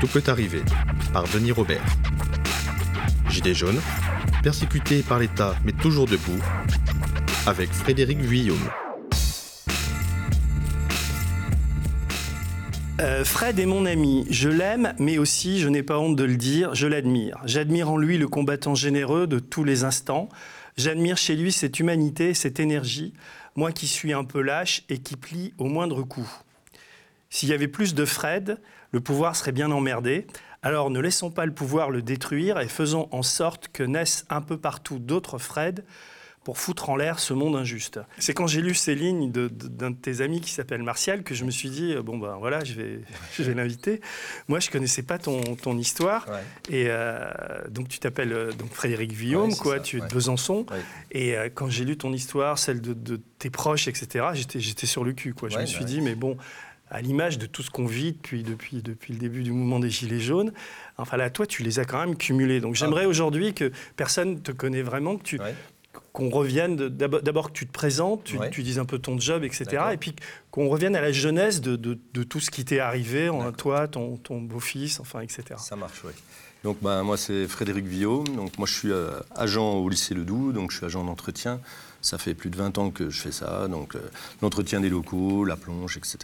Tout peut arriver par Denis Robert. Gilets jaunes, persécutés par l'État mais toujours debout, avec Frédéric Guillaume. Euh, Fred est mon ami. Je l'aime, mais aussi, je n'ai pas honte de le dire, je l'admire. J'admire en lui le combattant généreux de tous les instants. J'admire chez lui cette humanité, cette énergie, moi qui suis un peu lâche et qui plie au moindre coup. S'il y avait plus de Fred, le pouvoir serait bien emmerdé. Alors ne laissons pas le pouvoir le détruire et faisons en sorte que naissent un peu partout d'autres Fred pour foutre en l'air ce monde injuste. C'est quand j'ai lu ces lignes d'un de, tes amis qui s'appelle Martial que je me suis dit, bon ben voilà, je vais, je vais l'inviter. Moi, je connaissais pas ton, ton histoire. Et euh, donc tu t'appelles euh, donc Frédéric Villaume, quoi, tu es de Besançon. Et euh, quand j'ai lu ton histoire, celle de, de tes proches, etc., j'étais sur le cul, quoi. Je me suis dit, mais bon, à l'image de tout ce qu'on vit depuis, depuis, depuis le début du mouvement des Gilets jaunes. Enfin là, toi, tu les as quand même cumulés. Donc j'aimerais ah. aujourd'hui que personne te connaît vraiment, que tu, qu'on revienne, d'abord que tu te présentes, tu, tu, dises un peu ton job, etc. Et puis qu'on revienne à la jeunesse de, tout ce qui t'est arrivé, en toi, ton, beau-fils, enfin, etc. Ça marche, oui. Donc bah, moi, c'est Frédéric Villaume. Donc moi, je suis euh, agent au lycée Ledoux, donc je suis agent d'entretien. Ça fait plus de 20 ans que je fais ça, donc euh, l'entretien des locaux, la plonge, etc.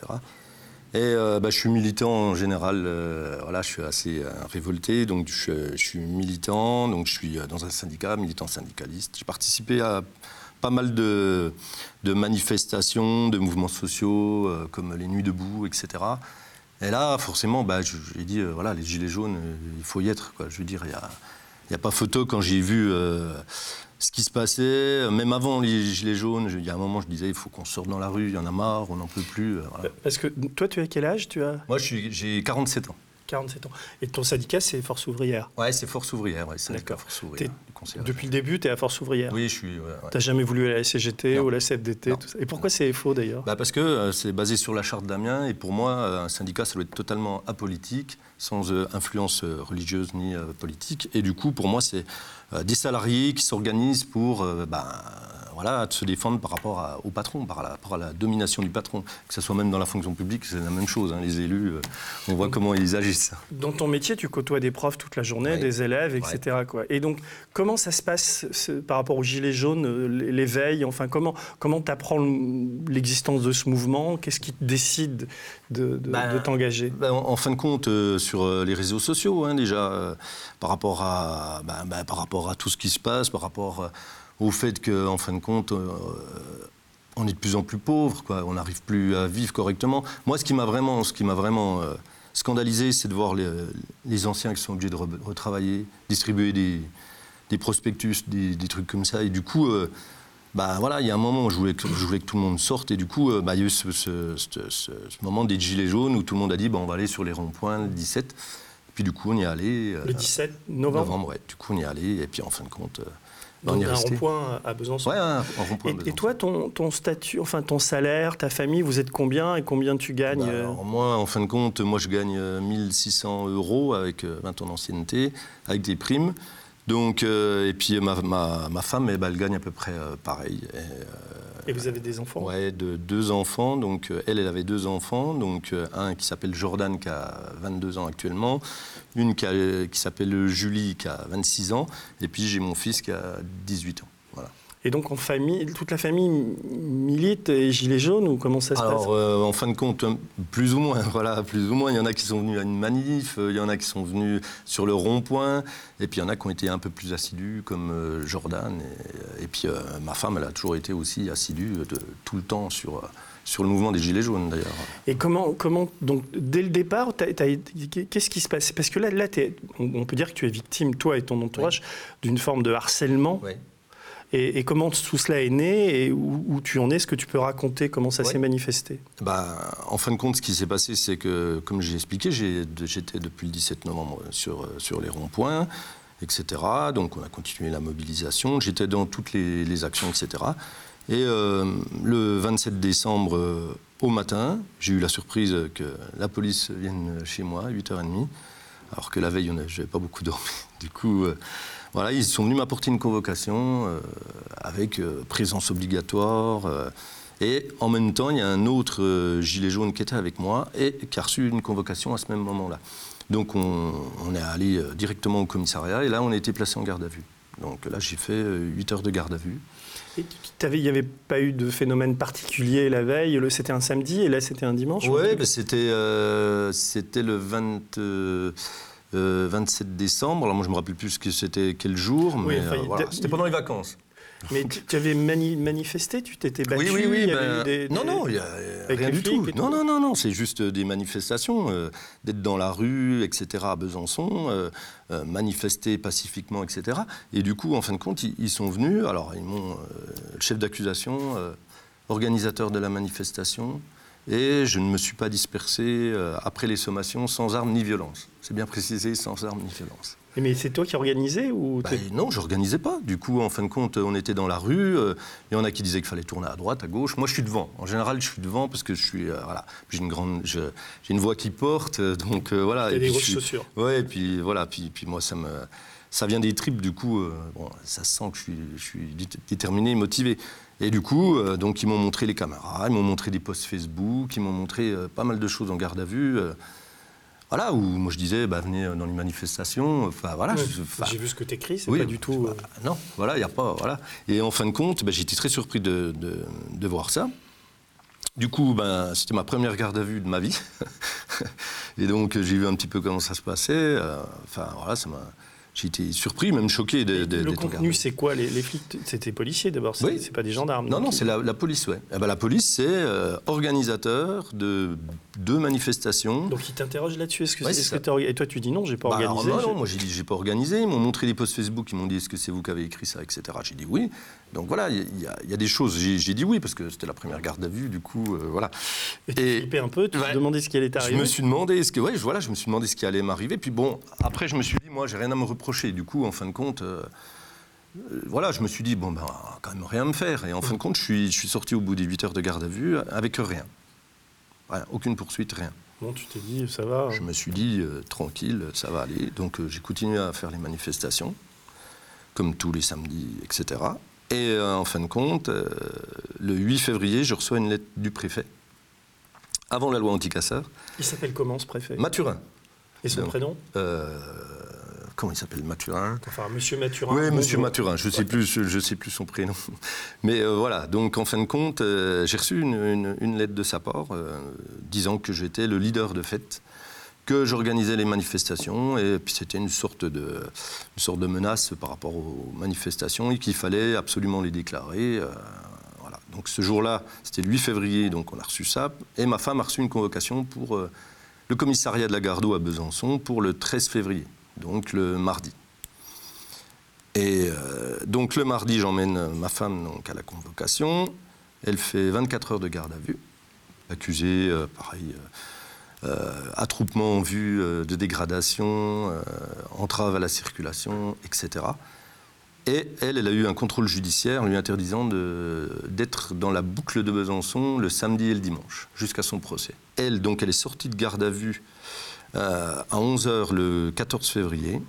Et euh, bah, je suis militant en général. Euh, voilà, je suis assez euh, révolté, donc je, suis militant. Donc je suis dans un syndicat, militant syndicaliste. J'ai participé à pas mal de, manifestations, de mouvements sociaux, comme les Nuits debout, etc. Et là, forcément, bah, j'ai dit voilà, les gilets jaunes, il faut y être. Je veux dire, il n'y a, a, pas photo quand j'ai vu ce qui se passait, même avant les Gilets jaunes, il y a un moment, je disais, il faut qu'on sorte dans la rue, il y en a marre, on n'en peut plus. Euh, Parce que toi, tu as quel âge tu as... Moi, j'ai 47 ans. 47 ans. Et ton syndicat, c'est Force ouvrière? Ouais, c'est Force ouvrière. Ouais, D'accord. Depuis le début, tu es à Force ouvrière? Oui, je suis. tu n'as jamais voulu aller à la CGT ou à la CFDT Et pourquoi c'est faux d'ailleurs? Bah Parce que euh, c'est basé sur la charte d'Amiens et pour moi, euh, un syndicat, ça doit être totalement apolitique, sans influence religieuse ni politique. Et du coup, pour moi, c'est euh, des salariés qui s'organisent pour euh, ben, voilà, se défendre par rapport au patron, par rapport à la domination du patron. Que ce soit même dans la fonction publique, c'est la même chose. Hein. les élus, euh, on voit comment ils agissent. Dans ton métier, tu côtoies des profs toute la journée, des élèves, etc. Quoi. Et donc, comment ça se passe par rapport aux Gilets jaunes, l'éveil Enfin, comment comment tu apprends l'existence de ce mouvement? Qu'est-ce qui te décide de, de, ben, t'engager? ben, en, fin de compte, sur les réseaux sociaux, hein, déjà, par, rapport à, ben, par rapport à tout ce qui se passe, par rapport au fait qu'en fin de compte, euh, on est de plus en plus pauvre, quoi. on n'arrive plus à vivre correctement. Moi, ce qui m'a vraiment, ce qui m'a vraiment euh, scandalisé, c'est de voir les, anciens qui sont obligés de retravailler, distribuer des, prospectus, des, trucs comme ça. Et du coup, euh, bah voilà, il y a un moment où je voulais, que, je voulais que tout le monde sorte, et du coup, bah, il y a eu ce, moment des gilets jaunes où tout le monde a dit, bah, on va aller sur les ronds-points le 17. Et puis du coup, on y est allé. le 17 novembre Novembre, ouais. Du coup, on y est allé, et puis en fin de compte. Donc un rond-point à Besançon. Ouais, un rond-point et, et, toi, ton, ton, statut, enfin ton salaire, ta famille, vous êtes combien et combien tu gagnes bah, euh Moi, en fin de compte, moi je gagne 1600 euh, euros avec 20 euh, ans d'ancienneté, avec des primes. Donc, et puis ma, ma, ma femme, eh ben, elle gagne à peu près pareil. Et, vous avez des enfants? Ouais, de, deux enfants. Donc elle, elle avait deux enfants. Donc un qui s'appelle Jordan, qui a 22 ans actuellement, une qui, qui s'appelle Julie, qui a 26 ans, et puis j'ai mon fils qui a 18 ans. Et donc en famille, toute la famille milite et gilet jaune ou comment ça se passe? Alors euh, en fin de compte, plus ou moins, voilà, plus ou moins. Il y en a qui sont venus à une manif, euh, il y en a qui sont venus sur le rond-point, et puis il y en a qui ont été un peu plus assidus, comme euh, Jordan. Et, et puis ma femme, elle a toujours été aussi assidue de, tout le temps sur sur le mouvement des Gilets jaunes d'ailleurs. Et comment, comment donc dès le départ, qu'est-ce qui se passe? Parce que là, là on, peut dire que tu es victime, toi et ton entourage, d'une forme de harcèlement. Oui. Et, comment tout cela est né et où, tu en es? Est-ce que tu peux raconter comment ça s'est manifesté? Bah, En fin de compte, ce qui s'est passé, c'est que, comme j'ai expliqué, j'étais depuis le 17 novembre sur, sur les ronds-points, etc. Donc on a continué la mobilisation. J'étais dans toutes les, les actions, etc. Et euh, le 27 décembre, euh, au matin, j'ai eu la surprise que la police vienne chez moi à 8h30, alors que la veille, je n'avais pas beaucoup dormi. Du coup, euh, voilà, ils sont venus m'apporter une convocation avec présence obligatoire. Et en même temps, il y a un autre euh, gilet jaune qui était avec moi et qui a reçu une convocation à ce même moment-là. Donc on, on est allé euh, directement au commissariat et là, on a été placé en garde à vue. Donc là, j'ai fait 8 heures de garde à vue. Il n'y avait pas eu de phénomène particulier la veille, le- c'était un samedi et là c'était un dimanche Oui, euh, c'était le 20, euh, euh, 27 décembre. Alors moi, je me rappelle plus ce que c'était quel jour, mais enfin, euh, voilà, c'était pendant les vacances. Mais tu, tu avais mani- manifesté, tu t'étais battu oui, oui, oui. il y avait ben, des- Non, non, il a rien du tout. Non, non, non, non, c'est juste des manifestations, euh, d'être dans la rue, etc., à Besançon, euh, euh, manifester pacifiquement, etc. Et du coup, en fin de compte, ils, ils sont venus. Alors, ils m'ont, euh, chef d'accusation, euh, organisateur de la manifestation, et je ne me suis pas dispersé euh, après les sommations sans armes ni violence. C'est bien précisé, sans armes ni violence. Mais c'est toi qui organisais ou Bah, non, je n'organisais pas. Du coup, en fin de compte, on était dans la rue. euh, Il y en a qui disaient qu'il fallait tourner à droite, à gauche. Moi, je suis devant. En général, je suis devant parce que je suis. euh, voilà, j'ai une grande, j'ai une voix qui porte. Donc euh, voilà. t'as Et des puis, grosses je suis- chaussures Ouais, et puis voilà. Puis, puis moi, ça me, ça vient des tripes. Du coup, euh, bon, ça se sent que je suis, je suis dé- déterminé, motivé. Et du coup, euh, donc ils m'ont montré les caméras, ils m'ont montré des posts Facebook, ils m'ont montré euh, pas mal de choses en garde à vue. euh, voilà, où moi je disais, bah, venez euh, dans les manifestations. Enfin voilà. Ouais, je- enfin, J'ai vu ce que tu écris, c'est oui, pas du tout. bah, euh, non, voilà, il n'y a pas. Voilà. Et en fin de compte, ben, j'ai été très surpris de, de- de voir ça. Du coup, ben, c'était ma première garde à vue de ma vie. Et donc, j'ai vu un petit peu comment ça se passait. Euh, Enfin, voilà, ça m'a. Été surpris, même choqué de, de- le contenu, c'est quoi les, les flics? C'était policiers d'abord, c'est Oui. c'est pas des gendarmes. Non, non, c'est la, la police, ouais. Eh ben, la police, c'est euh, organisateur de deux manifestations. Donc ils t'interrogent là-dessus. Est-ce que, Ouais, c'est que Et toi, tu dis non, j'ai pas Bah, alors, organisé. non, non, moi j'ai dit j'ai pas organisé. Ils m'ont montré des posts Facebook, ils m'ont dit est-ce que c'est vous qui avez écrit ça, etc. J'ai dit oui. Donc voilà, il y, a- il y a des choses. J'ai dit oui parce que c'était la première garde à vue, du coup, euh, voilà. Et tu Et- flippais un peu, tu te Ouais. demandais ce qui allait Je t'arriver? me suis demandé, est-ce que, ouais, je- voilà, je me suis demandé ce qui allait m'arriver. Puis bon, après, je me suis dit, moi, j'ai rien à me reprocher. Du coup, en fin de compte, euh, euh, voilà, je me suis dit, bon, ben, quand même rien me faire. Et en fin de compte, je suis, je suis sorti au bout des 8 heures de garde à vue avec rien. Voilà, aucune poursuite, rien. Bon, tu t'es dit, ça va. Je me suis dit, euh, tranquille, ça va aller. Donc, euh, j'ai continué à faire les manifestations, comme tous les samedis, etc. Et euh, en fin de compte, le 8 février, je reçois une lettre du préfet, avant la loi anticasseur, Il s'appelle comment ce préfet? Mathurin. Et son prénom? Comment il s'appelle Mathurin Enfin, Monsieur Mathurin. Oui, Monsieur. Mathurin. Je sais plus, je sais plus son prénom. Mais euh, voilà. Donc en fin de compte, euh, j'ai reçu une, une- une lettre de sa part euh, disant que j'étais le leader de fête, que j'organisais les manifestations et puis c'était une sorte de une sorte de menace par rapport aux manifestations et qu'il fallait absolument les déclarer. voilà. Donc ce jour-là, c'était le 8 février, donc on a reçu ça et ma femme a reçu une convocation pour le commissariat de la Gardeau à Besançon pour le 13 février, donc le mardi. Et euh, donc le mardi, j'emmène ma femme donc, à la convocation. Elle fait 24 heures de garde à vue. Accusée, euh, pareil, euh, euh, attroupement en vue euh, de dégradation, euh, entrave à la circulation, etc. Et elle, elle a eu un contrôle judiciaire lui interdisant d'être dans la boucle de Besançon le samedi et le dimanche, jusqu'à son procès. Elle, donc, elle est sortie de garde à vue euh, à 11h le 14 février.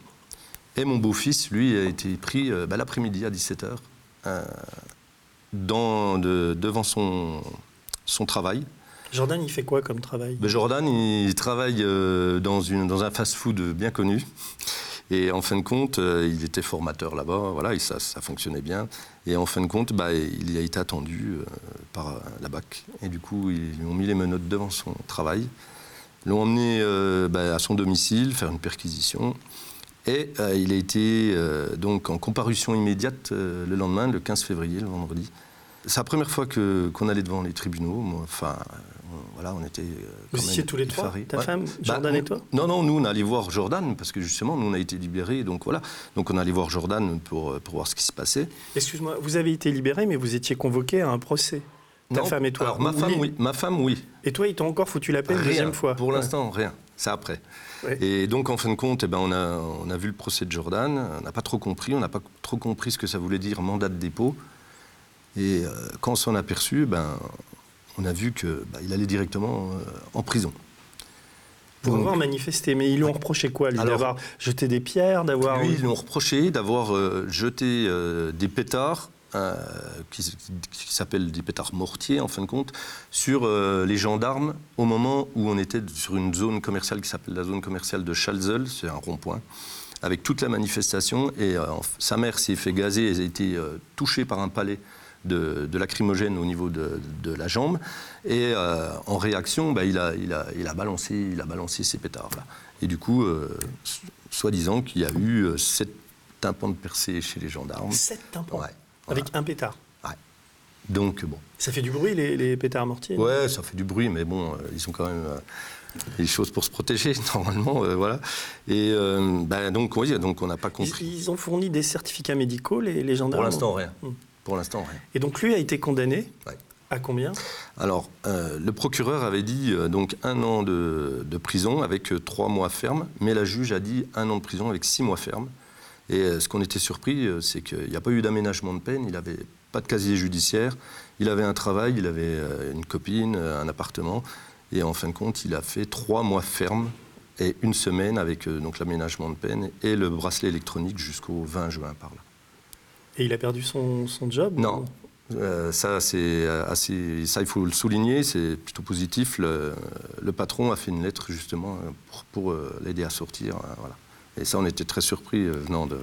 Et mon beau-fils, lui, a été pris euh, bah, l'après-midi à 17h dans, de- devant son, son travail. Jordan, il fait quoi comme travail? Ben, Jordan, il travaille euh, dans, une, dans un fast-food bien connu. Et en fin de compte, euh, il était formateur là-bas, voilà, et ça, ça fonctionnait bien. Et en fin de compte, bah, il a été attendu euh, par euh, la BAC. Et du coup, ils lui ont mis les menottes devant son travail. L'ont emmené euh, bah, à son domicile, faire une perquisition. Et euh, il a été euh, donc en comparution immédiate le lendemain, le 15 février, le vendredi. C'est la première fois qu'on allait devant les tribunaux. Moi, Enfin, voilà, on était. Vous étiez tous les trois. Ta Ouais. femme, Bah, Jordan et toi Non, non, nous on allait voir Jordan parce que justement nous on a été libérés, donc voilà. Donc on allait voir Jordan pour, pour voir ce qui se passait. Excuse-moi, vous avez été libéré, mais vous étiez convoqué à un procès. Ta Non, femme et toi Alors ma femme, ou- oui. Ma femme, oui. Et toi, ils t'ont encore foutu la paix une deuxième fois Pour Ouais. l'instant, rien. C'est après. Ouais. Et donc en fin de compte, eh ben, on, a, on a vu le procès de Jordan. On n'a pas trop compris. On n'a pas trop compris ce que ça voulait dire mandat de dépôt. Et euh, quand on s'en aperçu, ben, on a vu que bah, allait directement euh, en prison. Pour Donc, avoir manifesté. Mais ils lui ont reproché quoi, lui D'avoir jeté des pierres, d'avoir. Lui, ils lui ont reproché d'avoir euh, jeté des pétards euh, qui, qui s'appellent des pétards mortiers, en fin de compte, sur euh, les gendarmes au moment où on était sur une zone commerciale qui s'appelle la zone commerciale de Chalzel, c'est un rond-point, avec toute la manifestation. Et euh, sa mère s'est fait gazer, elle a été euh, touchée par un palais de, de lacrymogène au niveau de, de la jambe. Et euh, en réaction, bah, il, a, il, a, il, a balancé, il a balancé ces pétards-là. Et du coup, euh, soi-disant qu'il y a eu sept tympans de percée chez les gendarmes. Sept tympans Ouais. Avec un pétard. Ouais. Donc, bon. Ça fait du bruit, les, les pétards mortiers Ouais, ça fait du bruit, mais bon, euh, ils ont quand même euh, des choses pour se protéger, normalement, euh, voilà. Et euh, ben, donc, oui, donc on n'a pas compris. ils ont fourni des certificats médicaux, les, les gendarmes? Pour l'instant, rien. Hmm. Pour l'instant, rien. Et donc lui a été condamné Ouais. à combien? Alors, euh, le procureur avait dit euh, donc un an de, de prison avec euh, trois mois ferme, mais la juge a dit un an de prison avec six mois ferme. Et euh, ce qu'on était surpris, euh, c'est qu'il n'y a pas eu d'aménagement de peine, il n'avait pas de casier judiciaire, il avait un travail, il avait euh, une copine, un appartement, et en fin de compte, il a fait trois mois ferme et une semaine avec donc l'aménagement de peine et le bracelet électronique jusqu'au 20 juin par là. Et il a perdu son, son job Non. Euh, ça, c'est assez, ça, il faut le souligner, c'est plutôt positif. Le, le patron a fait une lettre justement pour, pour, l'aider à sortir. voilà. Et ça, on était très surpris euh, venant d'un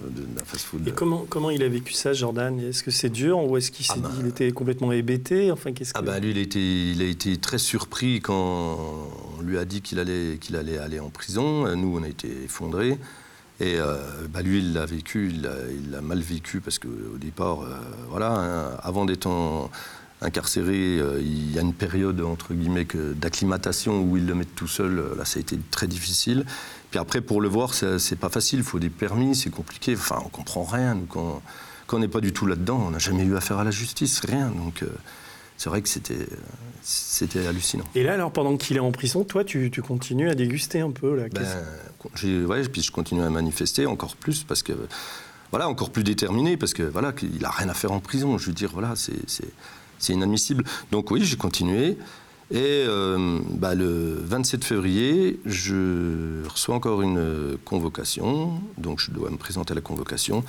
fast-food. Et comment, comment il a vécu ça, Jordan? Est-ce que c'est dur ou est-ce qu'il Ah bah. il était complètement hébété? Enfin, qu'est-ce que... Ah ben lui, il a, été, il a été très surpris quand on lui a dit qu'il allait, qu'il allait aller en prison. Nous, on a été effondrés. Et euh, bah, lui, il l'a vécu, il l'a, il l'a mal vécu parce qu'au départ, euh, voilà, hein, avant d'être en- incarcéré, euh, il y a une période entre guillemets d'acclimatation où ils le mettent tout seul. euh, Là, ça a été très difficile. Puis après, pour le voir, c'est, pas facile. Il faut des permis, c'est compliqué. Enfin, on comprend rien. Nous, quand, quand on n'est pas du tout là-dedans, on n'a jamais eu affaire à la justice, rien. Donc, euh, c'est vrai que c'était, c'était hallucinant. Et là, alors, pendant qu'il est en prison, toi, tu, tu continues à déguster un peu là. Ben, ouais, puis je continue à manifester encore plus parce que, voilà, encore plus déterminé parce que, voilà, qu'il a rien à faire en prison. Je veux dire, voilà, c'est, c'est, inadmissible. Donc oui, j'ai continué. Et euh, bah, le 27 février, je reçois encore une convocation. Donc je dois me présenter à la convocation.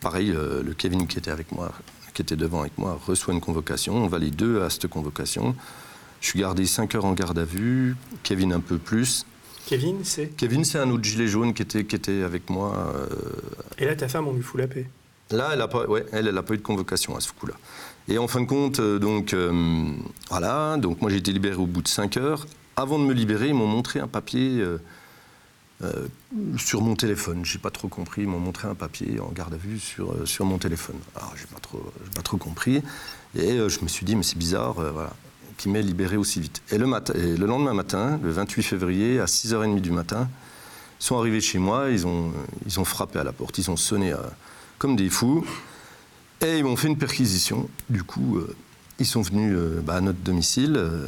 Pareil, euh, le Kevin qui était avec moi, qui était devant avec moi, reçoit une convocation. On va les deux à cette convocation. Je suis gardé 5 heures en garde à vue, Kevin un peu plus. Kevin, c'est? Kevin, c'est un autre gilet jaune qui était, qui était avec moi. euh, Et là, ta femme, on lui fout la paix. Là, elle n'a pas, ouais, elle, elle pas eu de convocation à ce coup-là. Et en fin de compte, euh, donc, euh, voilà, donc moi j'ai été libéré au bout de 5 heures. Avant de me libérer, ils m'ont montré un papier euh, sur mon téléphone. J'ai pas trop compris. Ils m'ont montré un papier en garde à vue sur, sur mon téléphone. Alors j'ai pas pas trop compris. Et je me suis dit, mais c'est bizarre, voilà, qui m'ait libéré aussi vite. Et le, et le lendemain matin, le 28 février, à 6h30 du matin, ils sont arrivés chez moi, ils ont, ils ont frappé à la porte, ils ont sonné comme des fous. Et ils m'ont fait une perquisition. Du coup, euh, ils sont venus euh, bah, à notre domicile. euh,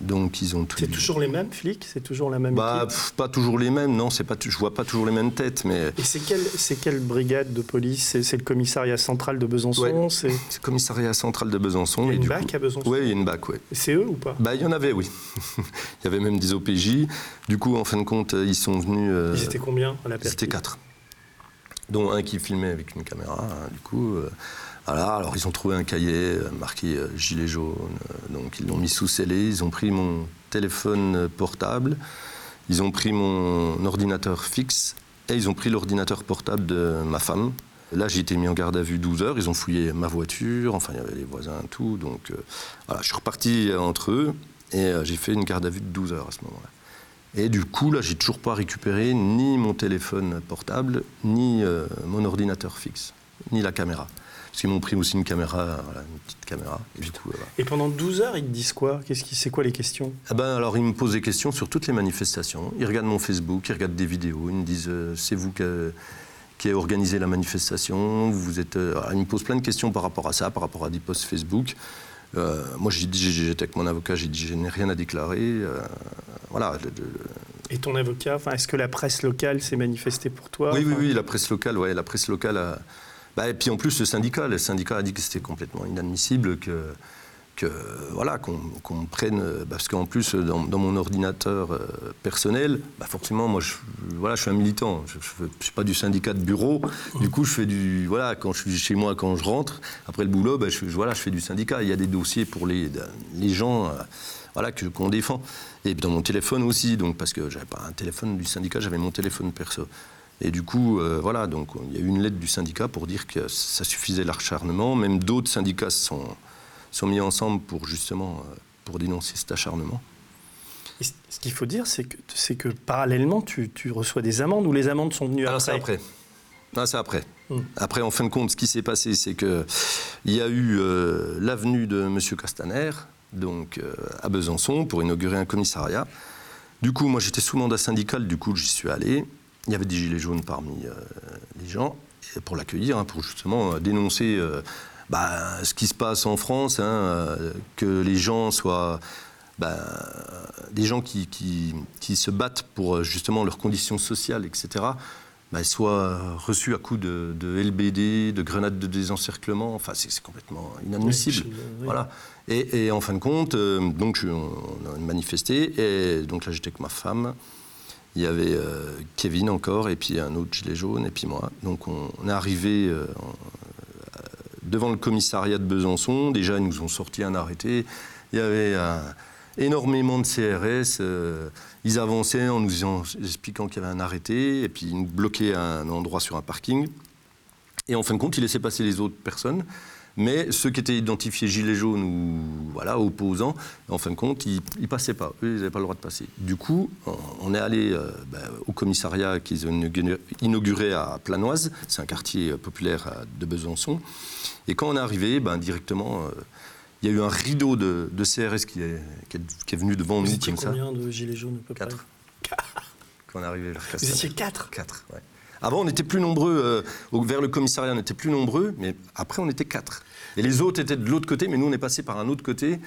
donc, ils ont tout. C'est toujours les mêmes flics? C'est toujours la même Bah, pff, pas toujours les mêmes, non, c'est pas, je vois pas toujours les mêmes têtes, mais Et c'est quelle, c'est quelle brigade de police? C'est, le commissariat central de Besançon? Ouais. C'est le commissariat central de Besançon. il y a une BAC coup- à Besançon? Ouais, il y a une BAC. Et C'est eux ou pas? Bah, il y en avait, oui. il y avait même des OPJ. Du coup, en fin de compte, ils sont venus. euh, Ils étaient combien à la C'était quatre. Dont un qui filmait avec une caméra. hein, du coup, euh. Alors ils ont trouvé un cahier euh, marqué euh, gilet jaune. donc ils l'ont mis sous scellé. Ils ont pris mon téléphone portable. Ils ont pris mon ordinateur fixe et ils ont pris l'ordinateur portable de ma femme. Là, j'ai été mis en garde à vue 12 heures. Ils ont fouillé ma voiture. Enfin, il y avait les voisins, tout. Donc, je suis reparti entre eux et j'ai fait une garde à vue de 12 heures à ce moment-là. Et du coup, là, j'ai toujours pas récupéré ni mon téléphone portable, ni euh, mon ordinateur fixe, ni la caméra. Parce qu'ils m'ont pris aussi une caméra, voilà, une petite caméra. Et du coup, voilà. Et pendant 12 heures, ils te disent quoi? Qu'est-ce qui, C'est quoi les questions? Ah ben, alors, ils me posent des questions sur toutes les manifestations. Ils regardent mon Facebook, ils regardent des vidéos. Ils me disent euh, c'est vous qui, euh, qui avez organisé la manifestation? Vous êtes, euh, alors, ils me posent plein de questions par rapport à ça, par rapport à des posts Facebook. Euh, moi, j'ai dit, j'ai- j'étais avec mon avocat, j'ai dit je n'ai rien à déclarer. Euh, voilà. le- le- Et ton avocat enfin, Est-ce que la presse locale s'est manifestée pour toi Oui, oui, oui, la presse locale, ouais, la presse locale a... Bah, et puis en plus, le syndicat, le syndicat a dit que c'était complètement inadmissible, que voilà qu'on prenne parce qu'en plus dans, mon ordinateur euh, personnel bah forcément moi je voilà je suis un militant. Je, ne suis pas du syndicat de bureau. Du coup je fais du voilà quand je suis chez moi quand je rentre après le boulot bah, je, voilà je fais du syndicat. Il y a des dossiers pour les les gens euh, voilà que qu'on défend. Et dans mon téléphone aussi donc parce que j'avais pas un téléphone du syndicat j'avais mon téléphone perso. Et du coup, euh, voilà, donc il y a eu une lettre du syndicat pour dire que ça suffisait l'acharnement. Même d'autres syndicats sont, sont mis ensemble pour justement euh, pour dénoncer cet acharnement. ce qu'il faut dire, c'est que, c'est que parallèlement, tu, tu, reçois des amendes ou les amendes sont venues après. C'est après? Non, c'est après. Hmm. Après, en fin de compte, ce qui s'est passé, c'est qu'il y a eu euh, l'avenue de M. Castaner, donc euh, à Besançon, pour inaugurer un commissariat. Du coup, moi, j'étais sous mandat syndical, du coup, j'y suis allé. Il y avait des gilets jaunes parmi les gens pour l'accueillir, hein, pour justement dénoncer bah, ce qui se passe en France, hein, euh, que les gens soient bah, des gens qui, qui, se battent pour euh, justement leurs conditions sociales, etc., bah, soient reçus à coups de, LBD, de grenades de désencerclement. Enfin, c'est complètement inadmissible. Voilà. Et, en fin de compte, euh, donc on a manifesté, et donc là j'étais avec ma femme. Il y avait Kevin encore, et puis un autre gilet jaune, et puis moi. Donc on, est arrivé devant le commissariat de Besançon. Déjà, ils nous ont sorti un arrêté. Il y avait énormément de CRS. Euh, ils avançaient en nous expliquant qu'il y avait un arrêté, et puis ils nous bloquaient un endroit sur un parking. Et en fin de compte, ils laissaient passer les autres personnes. Mais ceux qui étaient identifiés gilets jaunes ou voilà, opposants, en fin de compte, ils ne passaient pas. Eux, ils n'avaient pas le droit de passer. Du coup, on est allé euh, ben, au commissariat qu'ils ont inauguré à Planoise. C'est un quartier euh, populaire euh, de Besançon. Et quand on est arrivé, ben, directement, il y a eu un rideau de, CRS qui est, qui, est, venu devant nous. Vous étiez combien de gilets jaunes à peu Quatre. Quand on est arrivé Vous étiez quatre Quatre, ouais. Avant, on était plus nombreux, euh, vers le commissariat, on était plus nombreux, mais après, on était quatre. Et les autres étaient de l'autre côté, mais nous, on est passé par un autre côté.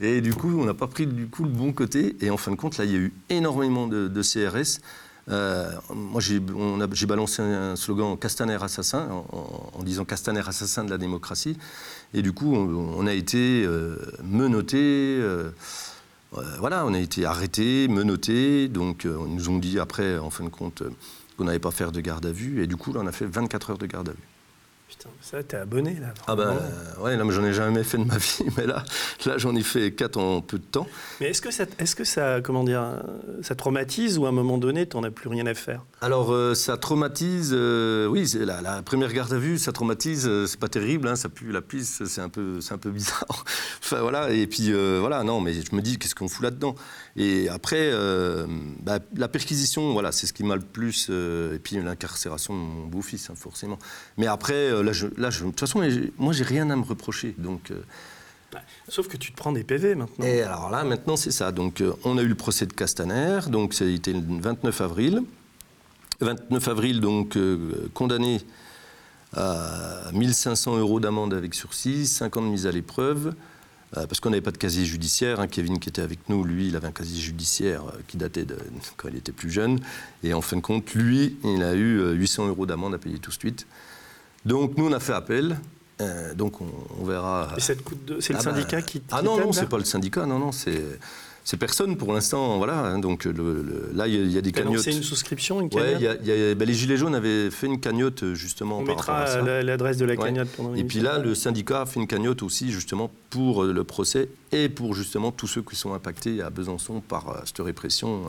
Et du coup, on n'a pas pris du coup le bon côté. Et en fin de compte, là, il y a eu énormément de, CRS. Euh, moi, j'ai balancé un slogan Castaner assassin, en, disant Castaner assassin de la démocratie. Et du coup, on, a été euh, menottés. voilà, on a été arrêtés, menottés. Donc, ils nous ont dit après, en fin de compte, qu'on n'allait pas faire de garde à vue. Et du coup, là, on a fait 24 heures de garde à vue. Putain, ça, t'es abonné là. Ah ben, ouais, là, mais j'en ai jamais fait de ma vie, mais là, là j'en ai fait 4 en peu de temps. Mais est-ce que ça, est-ce que ça, comment dire, ça traumatise ou à un moment donné, t'en as plus rien à faire? Alors, euh, ça traumatise, euh, oui, la, la, première garde à vue, ça traumatise, euh, c'est pas terrible, hein, ça pue la piste, c'est un peu, c'est un peu bizarre. enfin voilà, et puis voilà, non, mais je me dis, qu'est-ce qu'on fout là-dedans? Et après, bah, la perquisition, voilà, c'est ce qui m'a le plus, et puis l'incarcération de mon beau-fils, hein, forcément. Mais après, là, je, là, je, de toute façon, moi, j'ai rien à me reprocher, donc. Sauf que tu te prends des PV maintenant. Et alors là, maintenant, c'est ça. Donc, on a eu le procès de Castaner. Donc, ça a été le 29 avril. 29 avril, donc euh, condamné à 1500 euros d'amende avec sursis, 5 ans de mise à l'épreuve, euh, parce qu'on n'avait pas de casier judiciaire. Hein. Kevin qui était avec nous, lui, il avait un casier judiciaire euh, qui datait de quand il était plus jeune. Et en fin de compte, lui, il a eu 800 euros d'amende à payer tout de suite. Donc nous, on a fait appel. donc on, verra. Et c'est le ah bah, syndicat qui. Ah non, non, c'est pas le syndicat, non, non, c'est c'est personne pour l'instant, voilà. Hein, donc là, il y, a des cagnottes. C'est une souscription, une cagnotte. Ouais, ben, les gilets jaunes avaient fait une cagnotte justement. On mettra l'adresse de la cagnotte pendant. Et puis là, le syndicat a fait une cagnotte aussi justement pour euh, le procès et pour justement tous ceux qui sont impactés à Besançon par euh, cette répression.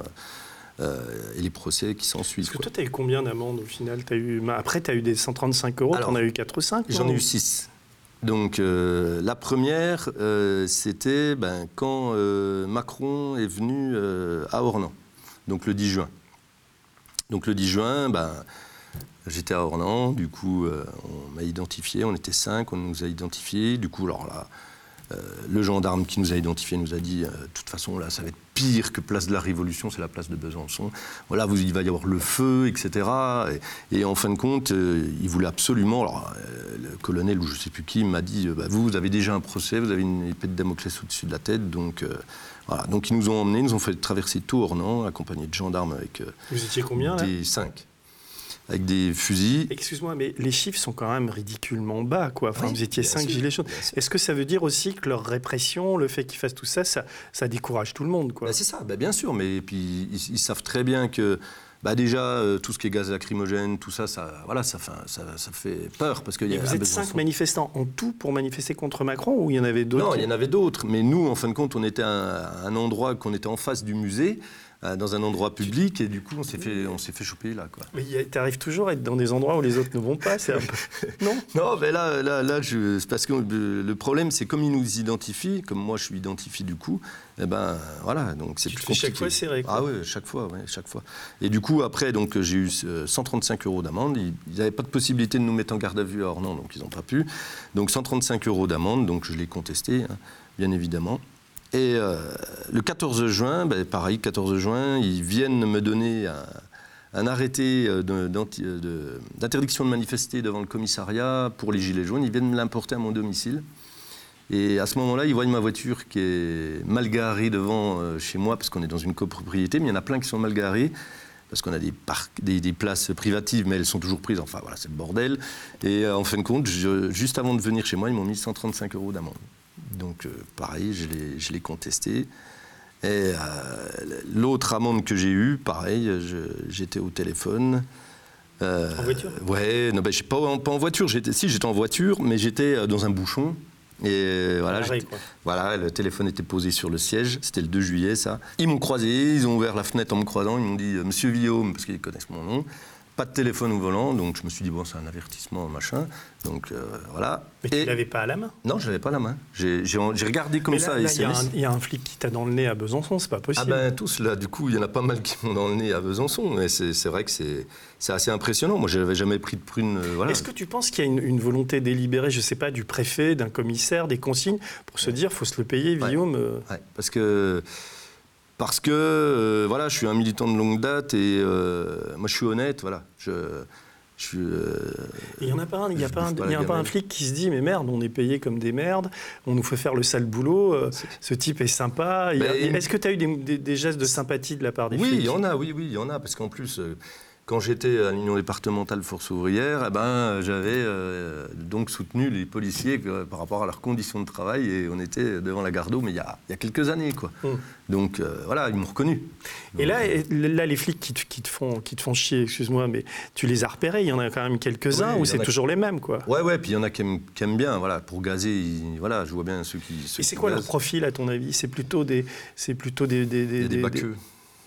Euh, et les procès qui s'en suivent. Parce que toi, tu as eu combien d'amendes au final? As eu... Après, tu as eu des 135 euros, tu en as eu 4 ou 5 J'en ai eu 6. Donc euh, la première, euh, c'était ben, quand euh, Macron est venu à Ornans, donc le 10 juin. Donc le 10 juin, ben, j'étais à Ornans, du coup on m'a identifié, on était cinq, on nous a identifiés, du coup alors là, le gendarme qui nous a identifiés nous a dit, de toute façon, là, ça va être pire que place de la Révolution, c'est la place de Besançon. Voilà, vous, il va y avoir le feu, etc. Et, en fin de compte, euh, il voulait absolument. Alors, le colonel ou je ne sais plus qui m'a dit, bah, vous, vous avez déjà un procès, vous avez une épée de Damoclès au-dessus de la tête, donc. voilà. Donc ils nous ont emmenés, nous ont fait traverser tout Ornans, accompagnés de gendarmes avec. Vous étiez combien Des cinq. Avec des fusils. Excuse-moi, mais les chiffres sont quand même ridiculement bas, quoi. Enfin, Oui, vous étiez bien cinq sûr, gilets jaunes. Est-ce que ça veut dire aussi que leur répression, le fait qu'ils fassent tout ça, ça, ça décourage tout le monde, quoi? Bah, c'est ça, bah, bien sûr, mais puis ils, ils savent très bien que bah, déjà euh, tout ce qui est gaz lacrymogène, tout ça, ça, voilà, ça, fait, ça, ça fait peur parce qu'il y a vous êtes cinq manifestants en tout pour manifester contre Macron ou il y en avait d'autres? Non, il y en avait d'autres, mais nous, en fin de compte, on était à un, endroit qu'on était en face du musée, dans un endroit public, et du coup, on s'est fait, on s'est fait choper là, quoi. Mais tu arrives toujours à être dans des endroits où les autres ne vont pas, c'est un peu... Non? Non, mais là, là, là je, c'est parce que euh, le problème, c'est comme ils nous identifient, comme moi je suis identifié du coup, eh ben voilà, donc c'est plus fais chaque compliqué. fois serrer, quoi. Ah oui, chaque fois, ouais, chaque fois. Et du coup, après, donc j'ai eu euh, 135 euros d'amende. Ils n'avaient pas de possibilité de nous mettre en garde à vue à Ornans, donc ils n'ont pas pu. Donc 135 euros d'amende, donc je l'ai contesté, hein, bien évidemment. Et euh, le 14 juin, ben, pareil, 14 juin, ils viennent me donner un, arrêté euh, euh, d'interdiction de, manifester devant le commissariat pour les Gilets jaunes. Ils viennent me l'importer à mon domicile. Et à ce moment-là, ils voient ma voiture qui est mal garée devant chez moi, parce qu'on est dans une copropriété, mais il y en a plein qui sont mal garés, parce qu'on a des, places privatives, mais elles sont toujours prises. Enfin voilà, c'est le bordel. Et en fin de compte, juste avant de venir chez moi, ils m'ont mis 135 euros d'amende. Donc euh, pareil, je l'ai- contesté. Et euh, l'autre amende que j'ai eue, pareil, j'étais au téléphone. Euh, En voiture? Ouais, non, ben, pas, en- pas en voiture. J'étais, si, j'étais en voiture, mais j'étais dans un bouchon. Et voilà, voilà, le téléphone était posé sur le siège. C'était le 2 juillet, ça. Ils m'ont croisé, ils ont ouvert la fenêtre en me croisant. Ils m'ont dit Monsieur Guillaume, parce qu'ils connaissent mon nom. Pas de téléphone au volant, donc je me suis dit bon, c'est un avertissement, machin. Donc euh, voilà. Mais tu Et- l'avais pas à la main? Non, je l'avais pas à la main. J'ai, regardé comme Mais là, ça. il y, a un- il y a un flic qui t'a dans le nez à Besançon, c'est pas Ah possible. ben tous là, du coup, il y en a pas mal qui m'ont dans le nez à Besançon. Mais c'est, vrai que c'est, assez impressionnant. Moi, je n'avais jamais pris de prune. euh, voilà. Est-ce que tu penses qu'il y a une, une volonté délibérée, je sais pas, du préfet, d'un commissaire, des consignes, pour se dire, faut se le payer, Ouais. Guillaume euh, Ouais, parce que parce que euh, voilà, je suis un militant de longue date et euh, moi je suis honnête, voilà. Je, euh, Il n'y en a pas un, il y a pas un, pas y a pas un flic qui se dit mais merde, on est payé comme des merdes, on nous fait faire le sale boulot, euh, ce type est sympa. Ben, Est-ce que tu as eu des, des- des gestes de sympathie de la part des oui, flics il y en a, oui, oui, il y en a, parce qu'en plus. Quand j'étais à l'Union départementale Force ouvrière, eh ben, j'avais euh, donc soutenu les policiers euh, par rapport à leurs conditions de travail et on était devant la garde mais il y a, il y a quelques années. Quoi. Hum. Donc euh, voilà, ils m'ont reconnu. Et là, là, les flics qui te, qui te font, qui te font chier, excuse-moi, mais tu les as repérés, il y en a quand même quelques-uns Oui, ou c'est a- toujours les mêmes quoi? Ouais, ouais, puis il y en a qui aiment, qui aiment bien, voilà, pour gazer, ils- voilà, je vois bien ceux qui. ceux Et c'est quoi leur gazent. profil à ton avis? C'est plutôt des, c'est plutôt des, des, des baqueux.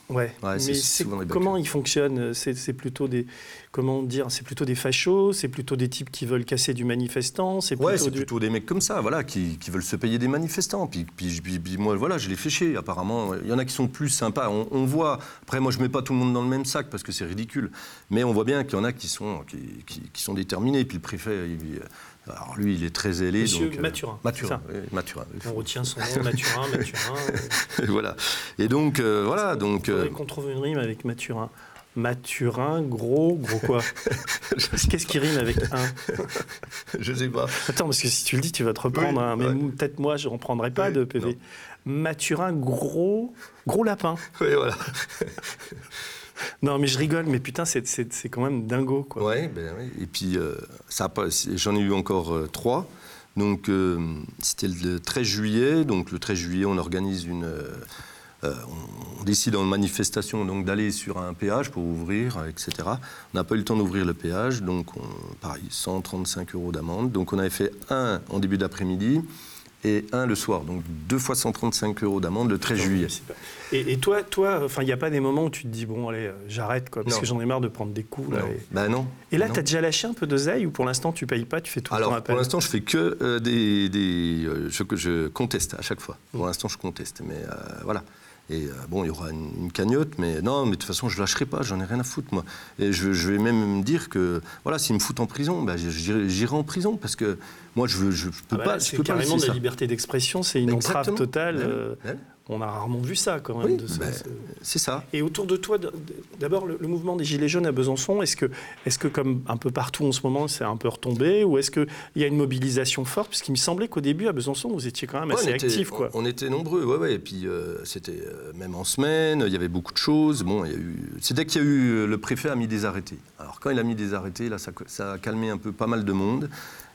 Ouais. Mais souvent comment ils fonctionnent C'est c'est plutôt des, comment dire C'est plutôt des fachos C'est plutôt des types qui veulent casser du manifestant C'est Ouais, plutôt c'est du- plutôt des mecs comme ça, voilà, qui, qui veulent se payer des manifestants. Puis, puis, puis- puis moi, voilà, je les fais chier, apparemment. Il y en a qui sont plus sympas. On, on voit, après, moi, je mets pas tout le monde dans le même sac parce que c'est ridicule. Mais on voit bien qu'il y en a qui sont, qui, qui- qui sont déterminés. Puis le préfet, il- alors lui, il est très zélé. Monsieur donc, euh, Mathurin, Mathurin, oui, Mathurin. On retient son nom, Mathurin, Mathurin. voilà. Et donc, euh, voilà, donc. Il euh, faudrait qu'on trouve une rime avec Mathurin. Mathurin, gros, gros quoi Qu'est-ce qui rime avec un je sais pas. Attends, parce que si tu le dis, tu vas te reprendre. Oui, hein, mais ouais. peut-être moi, je ne reprendrai pas Oui, de PV. non. Mathurin, gros, gros lapin. Oui, voilà. Non, mais je rigole, mais putain, c'est- c'est c'est quand même dingo, quoi. Ouais, ben oui. Et puis, euh, ça j'en ai eu encore euh, trois. Donc, euh, c'était le 13 juillet. Donc, le 13 juillet, on organise une. Euh, on- on décide en manifestation donc d'aller sur un péage pour ouvrir, euh, etc. On n'a pas eu le temps d'ouvrir le péage, donc on, pareil, 135 euros d'amende. Donc on avait fait un en début d'après-midi et un le soir. Donc deux fois 135 euros d'amende le 13 juillet. Et, et toi, toi, enfin, il n'y a pas des moments où tu te dis bon, allez, euh, j'arrête, quoi, parce Non. que j'en ai marre de prendre des coups. Là, Non. et... Ben non. et là, tu as déjà lâché un peu d'oseille ou pour l'instant, tu payes pas, tu fais tout le temps pour l'instant, je fais que euh, des. des euh, je, conteste à chaque fois. Pour l'instant, je conteste. Mais euh, voilà. Et euh, bon, il y aura une, une cagnotte, mais non, mais de toute façon, je lâcherai pas, j'en ai rien à foutre, moi. Et je, je vais même me dire que, voilà, s'ils me foutent en prison, bah, j'irai en prison, parce que moi, je, peux Ah bah pas. c'est peux pas carrément laisser de la liberté d'expression, c'est une entrave totale Ouais, euh, ouais. On a rarement vu ça quand même. Oui, ben, ce- c'est ça. Et autour de toi, d'abord le, le mouvement des Gilets jaunes à Besançon, est-ce que, est que comme un peu partout en ce moment, c'est un peu retombé ou est-ce qu'il y a une mobilisation forte? Parce qu'il me semblait qu'au début à Besançon, vous étiez quand même Ouais, assez on était, actif. Quoi. On, on était nombreux, ouais, ouais. Et puis euh, c'était euh, même en semaine, il y avait beaucoup de choses. Bon, il y a eu. C'est dès qu'il y a eu le préfet a mis des arrêtés. Alors quand il a mis des arrêtés, là, ça, ça a calmé un peu pas mal de monde.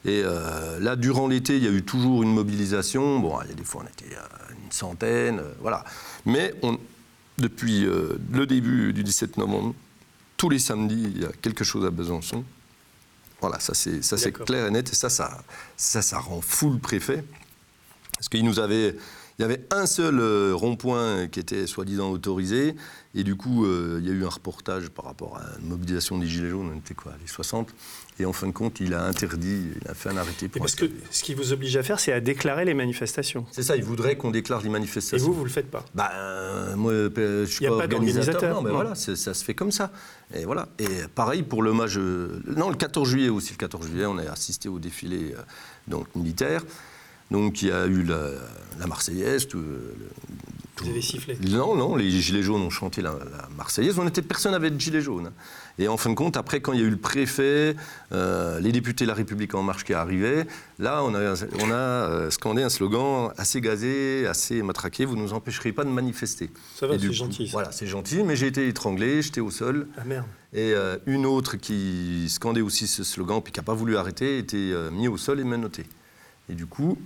Et euh, là, durant l'été, il y a eu toujours une mobilisation. Bon, il y a des fois, on était une centaine, euh, voilà. Mais on, depuis euh, le début du 17 novembre, tous les samedis, il y a quelque chose à Besançon. Voilà, ça c'est ça c'est clair et net. Et ça, ça, ça, ça rend fou le préfet. Parce qu'il nous avait, il y avait un seul euh, rond-point qui était soi-disant autorisé, et du coup, euh, il y a eu un reportage par rapport à une mobilisation des Gilets jaunes, on était quoi, les 60, et en fin de compte, il a interdit, il a fait un arrêté Et pour que ce qui vous oblige à faire, c'est à déclarer les manifestations. C'est ça, il voudrait qu'on déclare les Et manifestations. vous, vous le faites pas. Bah, euh, moi, euh, je suis pas pas organisateur. d'organisateur, Non, mais voilà, ça se fait comme ça. Et voilà. Et pareil pour l'hommage. euh, Non, le 14 juillet aussi. Le 14 juillet, on a assisté au défilé euh, donc militaire. Donc il y a eu la, la Marseillaise. Tout, le- tout- Vous avez sifflé. Non, non, les gilets jaunes ont chanté la, la Marseillaise. On était personne n'avait de gilets jaunes. Et en fin de compte, après, quand il y a eu le préfet, euh, les députés de La République en marche qui arrivaient, là, on a, on a euh, scandé un slogan assez gazé, assez matraqué. Vous ne nous empêcherez pas de manifester. Ça va, c'est gentil. ça. Voilà, c'est gentil, mais j'ai été étranglé, j'étais au sol. Ah merde. Et euh, une autre qui scandait aussi ce slogan, puis qui n'a pas voulu arrêter, était euh, mis au sol et menotté. Et du coup,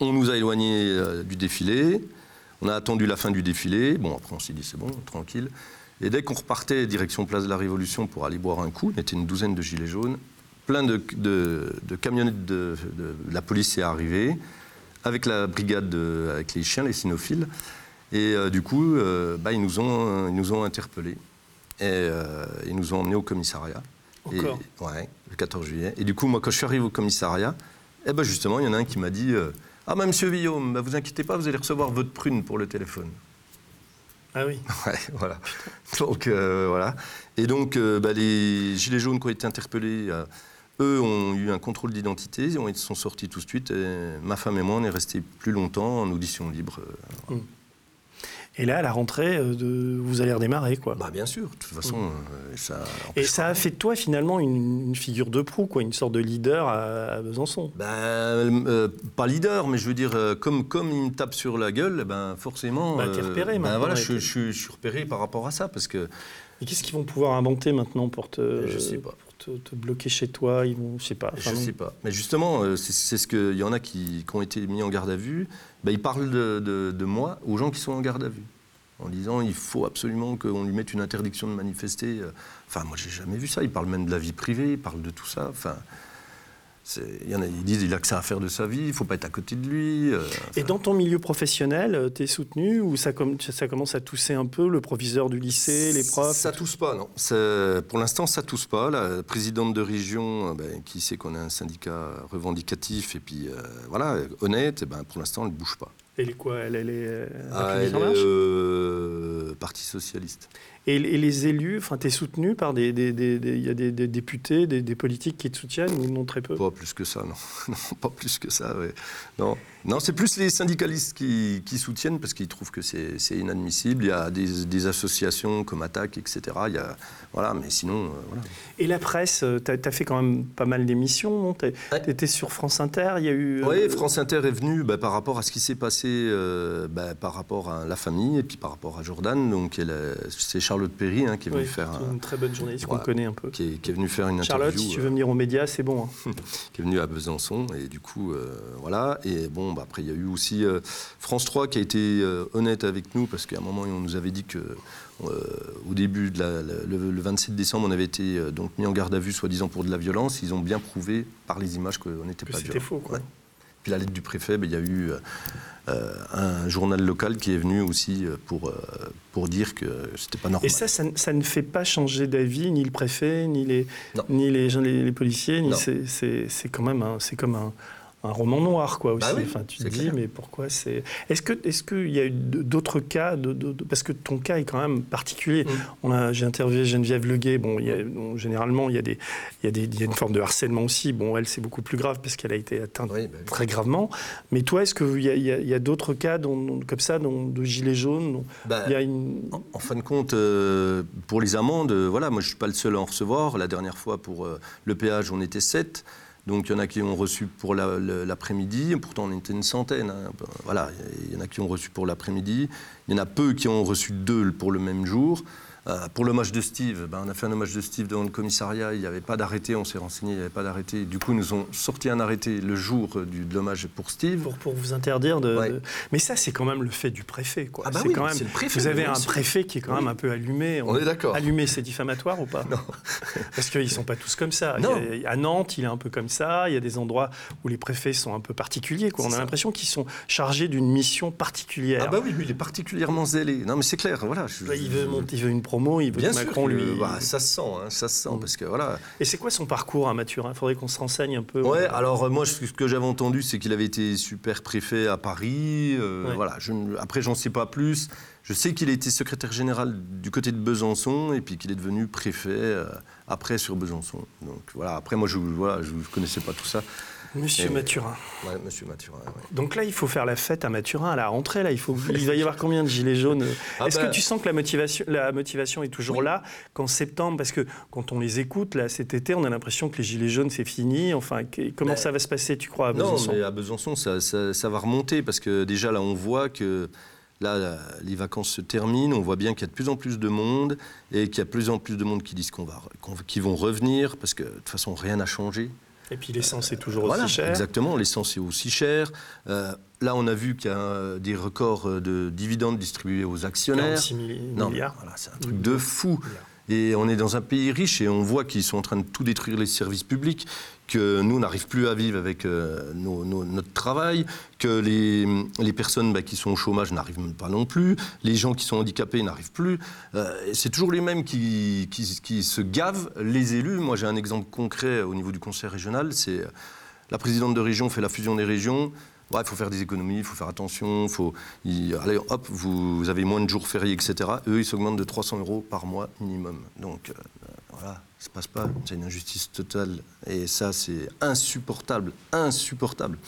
on nous a éloignés du défilé. On a attendu la fin du défilé. Bon, après, on s'est dit, c'est bon, tranquille. Et dès qu'on repartait direction Place de la Révolution pour aller boire un coup, on était une douzaine de gilets jaunes. Plein de, de- de camionnettes de, de- la police est arrivée, avec la brigade, de- avec les chiens, les cynophiles. Et euh, du coup, euh, bah, ils, nous ont, ils nous ont interpellés. Et euh, ils nous ont emmenés au commissariat. Et- Ouais, le 14 juillet. Et du coup, moi, quand je suis arrivé au commissariat, eh ben justement, il y en a un qui m'a dit Ah, ben, monsieur Villaume, bah, vous inquiétez pas, vous allez recevoir votre prune pour le téléphone. Ah oui. Ouais, voilà. Donc, euh, voilà. Et donc, euh, bah, les Gilets jaunes qui ont été interpellés, euh, eux ont eu un contrôle d'identité, ils ont- ils sont sortis tout de suite. Et ma femme et moi, on est restés plus longtemps en audition libre. euh, Et là, à la rentrée, euh, de... vous allez redémarrer, quoi. Bah, bien sûr, de toute façon, euh, ça. Et empêche ça a fait de toi finalement une, une figure de proue, quoi, une sorte de leader à, à Besançon. Ben, euh, pas leader, mais je veux dire, euh, comme, comme il me tape sur la gueule, eh ben, forcément. Bah, t'es repéré ben, maintenant, voilà, je, t'es- je- je suis repéré par rapport à ça, parce que. Et qu'est-ce qu'ils vont pouvoir inventer maintenant pour te, Je sais pas. Te, te bloquer chez toi Ils vont, je sais pas. Je sais pas. Mais justement, euh, c'est ce qu'il y en a qui, qui ont été mis en garde à vue. Ben, ils parlent de, de- de moi aux gens qui sont en garde à vue. En disant il faut absolument qu'on lui mette une interdiction de manifester. Enfin, moi, j'ai jamais vu ça. Ils parlent même de la vie privée, ils parlent de tout ça. Enfin, il y en a, ils disent il a que ça à faire de sa vie, il faut pas être à côté de lui. euh, Et dans ton milieu professionnel, tu es soutenu ou ça, com- ça commence à tousser un peu, le proviseur du lycée, les profs? Ça tousse pas, non. Pour l'instant, ça tousse pas. La présidente de région, euh, ben, qui sait qu'on est un syndicat revendicatif et puis euh, voilà, honnête, eh ben, pour l'instant, elle ne bouge pas. Elle est quoi? Elle, elle est euh, Ah, elle est euh, Parti socialiste. Et, et les élus, enfin, tu es soutenu par des. des- des- y a des, députés, des, politiques qui te soutiennent ou non très peu? Pas plus que ça, non. non pas plus que ça, ouais. Non, non c'est plus les syndicalistes qui, qui soutiennent parce qu'ils trouvent que c'est inadmissible. Il y a des, associations comme Attaque, etc. Il y a, voilà, mais sinon, euh, voilà. Et la presse, tu as, fait quand même pas mal d'émissions, non? Tu Ouais. étais sur France Inter, il y a eu. euh, Oui, France Inter est venu bah, par rapport à ce qui s'est passé, euh, bah, par rapport à la famille et puis par rapport à Jordan. Donc, c'est Charlotte Perry hein, qui est venue oui, faire, une très bonne journaliste qu'on connaît un peu. qui est, qui est venue faire une Charlotte, interview. si tu veux venir aux médias, c'est bon. hein. qui est venu à Besançon. Et du coup, euh, voilà. Et bon, bah, après, il y a eu aussi euh, France 3 qui a été euh, honnête avec nous parce qu'à un moment, on nous avait dit que. au début, de la- la- le, le 27 décembre, on avait été donc mis en garde à vue, soi-disant pour de la violence. Ils ont bien prouvé par les images qu'on n'était pas c'était violent. faux, quoi. Ouais. Puis la lettre du préfet, ben, il y a eu euh, euh, un journal local qui est venu aussi euh, pour, pour dire que c'était pas normal. Et ça, ça, ne- ça ne fait pas changer d'avis, ni le préfet, ni les, Non. ni les, les, les policiers, ni c'est- quand même un, c'est comme un, un roman noir, quoi, aussi. Bah oui, enfin, tu te dis, clair. mais pourquoi c'est. Est-ce que est-ce qu'il y a eu d'autres cas de, de- de- Parce que ton cas est quand même particulier. Mm. On a, j'ai interviewé Geneviève Leguet. Bon, il y a, bon, généralement, il y, a des, il, y a des, il y a une forme de harcèlement aussi. Bon, elle, c'est beaucoup plus grave parce qu'elle a été atteinte Oui, bah oui. très gravement. Mais toi, est-ce qu'il y a, il y a- d'autres cas dont- comme ça, dont- de gilets jaunes dont Bah, Il y a une. En, en fin de compte, euh, pour les amendes, euh, voilà, moi je suis pas le seul à en recevoir. La dernière fois pour euh, le péage, on était sept. Donc il y en a qui ont reçu pour l'après-midi. Pourtant, on était une centaine. hein. Voilà, il y en a qui ont reçu pour l'après-midi. Il y en a peu qui ont reçu deux pour le même jour. Euh, pour l'hommage de Steve, ben, on a fait un hommage de Steve devant le commissariat. Il n'y avait pas d'arrêté. On s'est renseigné, il n'y avait pas d'arrêté. Du coup, ils nous ont sorti un arrêté le jour du, de l'hommage pour Steve. Pour, pour vous interdire de, Ouais. de- Mais ça, c'est quand même le fait du préfet. Quoi. Ah bah oui, quand même... le préfet, Vous avez un préfet qui est quand Oui. même un peu allumé. On est d'accord. Allumé, c'est diffamatoire ou pas Non. Parce qu'ils ne sont pas tous comme ça. Non. A- à Nantes, il est un peu comme ça. Il y a des endroits où les préfets sont un peu particuliers. Quoi. On a l'impression qu'ils sont chargés d'une mission particulière. Ah bah oui, lui, il est particulièrement zélé. Non, mais c'est clair, voilà. je- il, veut monter- il veut une promo, il veut Bien que sûr, Macron que- lui. bah, ça se sent, hein, ça se sent, Mm. parce que voilà. Et c'est quoi son parcours à Mathurin? Il faudrait qu'on se renseigne un peu. Ouais, alors euh, moi, ce que j'avais entendu, c'est qu'il avait été super préfet à Paris. euh, Ouais. Voilà. Je, ne- après, j'en sais pas plus. Je sais qu'il a été secrétaire général du côté de Besançon et puis qu'il est devenu préfet euh, après sur Besançon. Donc voilà. Après, moi, je voilà, je connaissais pas tout ça. Monsieur Mathurin. Ouais, Monsieur Mathurin. ouais. Donc là, il faut faire la fête à Mathurin à la rentrée. Là, il, faut, il va y avoir combien de gilets jaunes? Ah Est-ce bah- que tu sens que la motivation, la motivation est toujours Oui. là qu'en septembre? Parce que quand on les écoute, là, cet été, on a l'impression que les gilets jaunes, c'est fini. Enfin, comment Mais- ça va se passer, tu crois, à Non, Besançon? mais à Besançon, ça, ça- ça va remonter parce que déjà là, on voit que là, les vacances se terminent. On voit bien qu'il y a de plus en plus de monde et qu'il y a de plus en plus de monde qui disent qu'on va, vont revenir parce que de toute façon, rien n'a changé. Et puis l'essence est toujours Voilà, aussi chère. exactement. L'essence est aussi chère. Euh, là, on a vu qu'il y a euh, des records euh, de dividendes distribués aux actionnaires. 46 milli- Non, milliards. voilà, c'est un truc de fou. Et on est dans un pays riche et on voit qu'ils sont en train de tout détruire les services publics, que nous, on n'arrive plus à vivre avec euh, notre travail, que les, les personnes bah, qui sont au chômage n'arrivent pas non plus, les gens qui sont handicapés n'arrivent plus. Euh, c'est toujours les mêmes qui, qui- qui se gavent, les élus. Moi, j'ai un exemple concret au niveau du conseil régional, c'est euh, la présidente de région fait la fusion des régions. Ouais, il faut faire des économies, il faut faire attention, faut, allez, hop, vous, vous avez moins de jours fériés, etc. Eux, ils s'augmentent de 300 euros par mois minimum. Donc, euh, voilà, ça passe pas. C'est une injustice totale. Et ça, c'est insupportable, insupportable.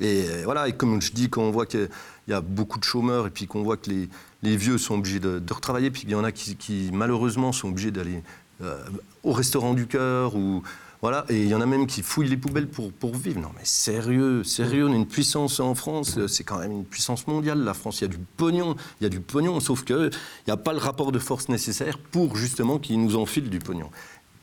Et euh, voilà, et comme je dis, quand on voit qu'il y a beaucoup de chômeurs et puis qu'on voit que les, les vieux sont obligés de, de retravailler, puis qu'il y en a qui, qui, malheureusement sont obligés d'aller euh, au restaurant du cœur ou voilà, et il y en a même qui fouillent les poubelles pour, pour vivre. Non mais sérieux, sérieux, on est une puissance en France, c'est quand même une puissance mondiale. La France, il y a du pognon, il y a du pognon, sauf que il n'y a pas le rapport de force nécessaire pour justement qu'ils nous enfilent du pognon.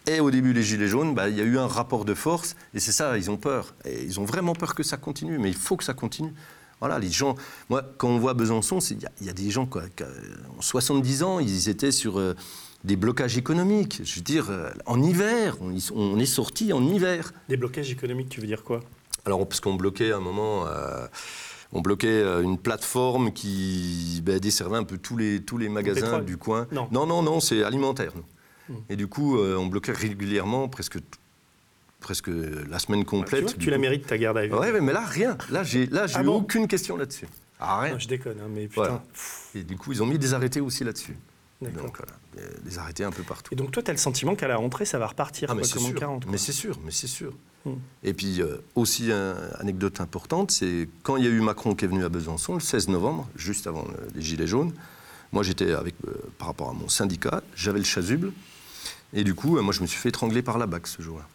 Et au début, les Gilets jaunes, bah, il y a eu un rapport de force, et c'est ça, ils ont peur. Et ils ont vraiment peur que ça continue, mais il faut que ça continue. Voilà, les gens. Moi, quand on voit Besançon, il y, a- des gens, quoi, qui, en 70 ans, ils étaient sur euh, des blocages économiques. Je veux dire, euh, en hiver, on, y- on est sorti en hiver. Des blocages économiques, tu veux dire quoi? Alors, parce qu'on bloquait à un moment. euh, on bloquait euh, une plateforme qui ben, desservait un peu tous les, tous les magasins du coin. Non. non, non, non, c'est alimentaire. Hmm. Et du coup, euh, on bloquait régulièrement, presque, presque la semaine Tu complète. tu la mérites, ta garde à vue. Ouais, mais là, rien. Là, j'ai là, j'ai Ah bon? aucune question là-dessus. Ah, rien. Non, je déconne, hein, mais putain. Voilà. Et du coup, ils ont mis des arrêtés aussi là-dessus. Donc voilà, des- des arrêtés un peu partout. Et donc toi, tu as le sentiment qu'à la rentrée, ça va repartir Ah, mais quoi, en sûr. 40. mais c'est sûr, mais c'est sûr. Hmm. Et puis euh, aussi, une anecdote importante, c'est quand il y a eu Macron qui est venu à Besançon le 16 novembre, juste avant le- les Gilets jaunes. Moi, j'étais avec euh, par rapport à mon syndicat, j'avais le chasuble, et du coup, euh, moi, je me suis fait étrangler par la BAC ce jour-là.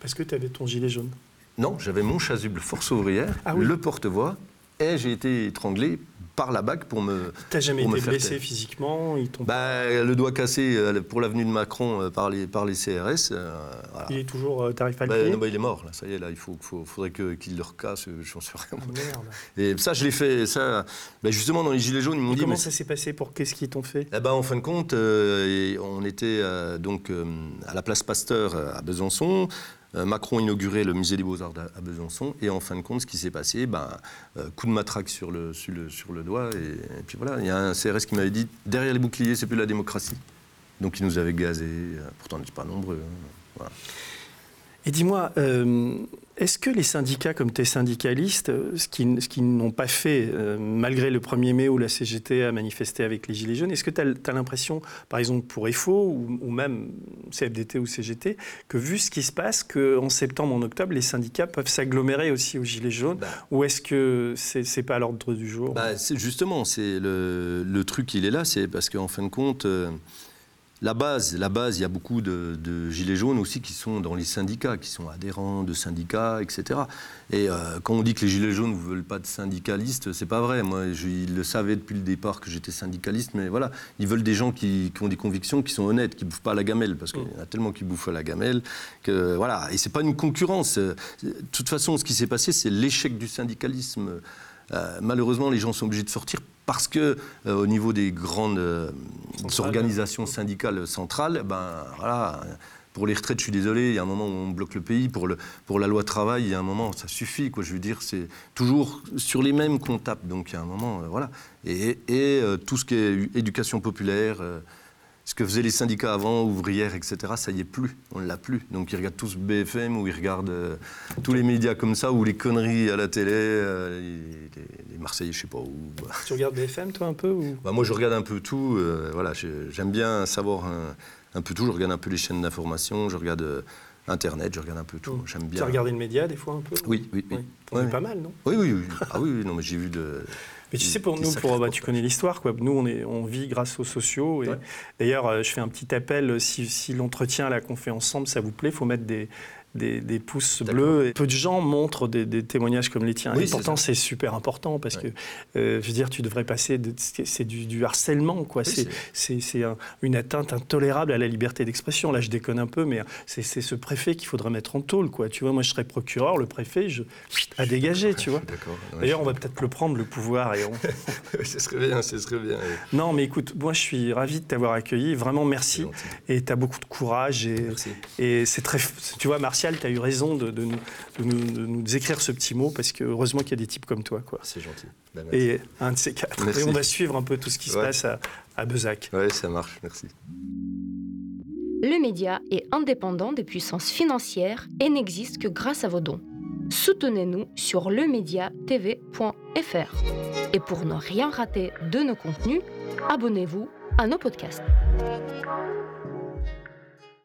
Parce que tu avais ton gilet jaune. Non, j'avais mon chasuble force ouvrière, Ah oui. le porte-voix, et j'ai été étranglé par la BAC pour me. T'as jamais été blessé taire. physiquement ils Bah, le doigt cassé euh, pour l'avenue de Macron euh, par, les, par les CRS. euh, voilà. Il est toujours... euh, le Bah, non, bah, il est mort, là. Ça y est, là, il faut, faut- faudrait qu'il le recasse, j'en sais rien. Oh, Merde. Et ça, je l'ai fait, ça, bah, justement, dans les Gilets jaunes, ils m'ont dit. comment mais ça s'est passé pour qu'est-ce qu'ils t'ont fait? Eh ben, en fin de compte, euh, on était donc à la place Pasteur à Besançon. Euh, Macron inaugurait le musée des Beaux-Arts à Besançon. Et en fin de compte, ce qui s'est passé, ben, euh, coup de matraque sur le, doigt. Et, puis voilà, il y a un CRS qui m'avait dit derrière les boucliers, c'est plus la démocratie. Donc il nous avait gazés. euh, pourtant, on n'était pas nombreux. hein. Et dis-moi, euh, est-ce que les syndicats, comme tu es syndicaliste, euh, ce qu'ils ce n'ont pas fait, euh, malgré le 1er mai où la CGT a manifesté avec les Gilets jaunes, est-ce que tu as, l'impression, par exemple pour EFO ou, ou, même CFDT ou CGT, que vu ce qui se passe, qu'en septembre, en octobre, les syndicats peuvent s'agglomérer aussi aux Gilets jaunes bah. Ou est-ce que c'est n'est pas à l'ordre du jour? Bah, Justement, c'est le, le, truc, il est là, c'est parce qu'en fin de compte... Euh, la base, la base, il y a beaucoup de, gilets jaunes aussi qui sont dans les syndicats, qui sont adhérents de syndicats, etc. Et euh, quand on dit que les gilets jaunes ne veulent pas de syndicalistes, c'est pas vrai. Moi, je, ils le savaient depuis le départ que j'étais syndicaliste, mais voilà, ils veulent des gens qui, ont des convictions, qui sont honnêtes, qui bouffent pas à la gamelle, parce qu'il y en a tellement qui bouffent à la gamelle que voilà. Et c'est pas une concurrence. De toute façon, ce qui s'est passé, c'est l'échec du syndicalisme. Euh, malheureusement, les gens sont obligés de sortir parce que euh, au niveau des grandes euh, organisations syndicales centrales, ben voilà. Pour les retraites, je suis désolé, il y a un moment où on bloque le pays. Pour, le, pour la loi travail, il y a un moment, ça suffit. Quoi, je veux dire, c'est toujours sur les mêmes qu'on tape. Donc il y a un moment, voilà. Et, et tout ce qui est éducation populaire, ce que faisaient les syndicats avant, ouvrières, etc., ça y est plus, on ne l'a plus. Donc ils regardent tous BFM ou ils regardent euh, tous les médias comme ça, ou les conneries à la télé, euh, les, Marseillais, je sais pas où. Tu regardes BFM toi un peu ou... bah, Moi je regarde un peu tout, euh, voilà, j'aime bien savoir un, peu tout, je regarde un peu les chaînes d'information, je regarde Internet, je regarde un peu tout, j'aime bien. Tu as regardé le média des fois un peu Oui, oui, oui. oui. pas mal, non? Oui, oui, oui. Ah oui, non, mais j'ai vu de... Mais tu sais, pour nous, pour, bah, tu connais l'histoire, quoi. Nous, on, est, on vit grâce aux sociaux. Et D'ailleurs, euh, je fais un petit appel. Si, si l'entretien qu'on fait ensemble, ça vous plaît, il faut mettre des, des, pouces bleus. Et peu de gens montrent des, témoignages comme les tiens. et pourtant, c'est super important parce que, euh, je veux dire, tu devrais passer. C'est du, harcèlement, quoi. c'est une atteinte intolérable à la liberté d'expression. Là, je déconne un peu, mais c'est ce préfet qu'il faudrait mettre en tôle, quoi. Tu vois, moi, je serais procureur, le préfet, je à dégager, tu vois. D'ailleurs, on va peut-être le prendre, le pouvoir. Et on... ce serait bien, ce serait bien. Non, mais écoute, moi, je suis ravi de t'avoir accueilli. Vraiment, merci. Et tu as beaucoup de courage. Et, et c'est très. Tu vois, Martial, tu as eu raison de, nous, nous, écrire ce petit mot parce que heureusement qu'il y a des types comme toi. C'est gentil. Ben, et un de ces quatre. Et on va suivre un peu tout ce qui se passe à, à Bezac. Oui, ça marche. Merci. Le média est indépendant des puissances financières et n'existe que grâce à vos dons. Soutenez-nous sur lemediatv.fr. Et pour ne rien rater de nos contenus, abonnez-vous à nos podcasts.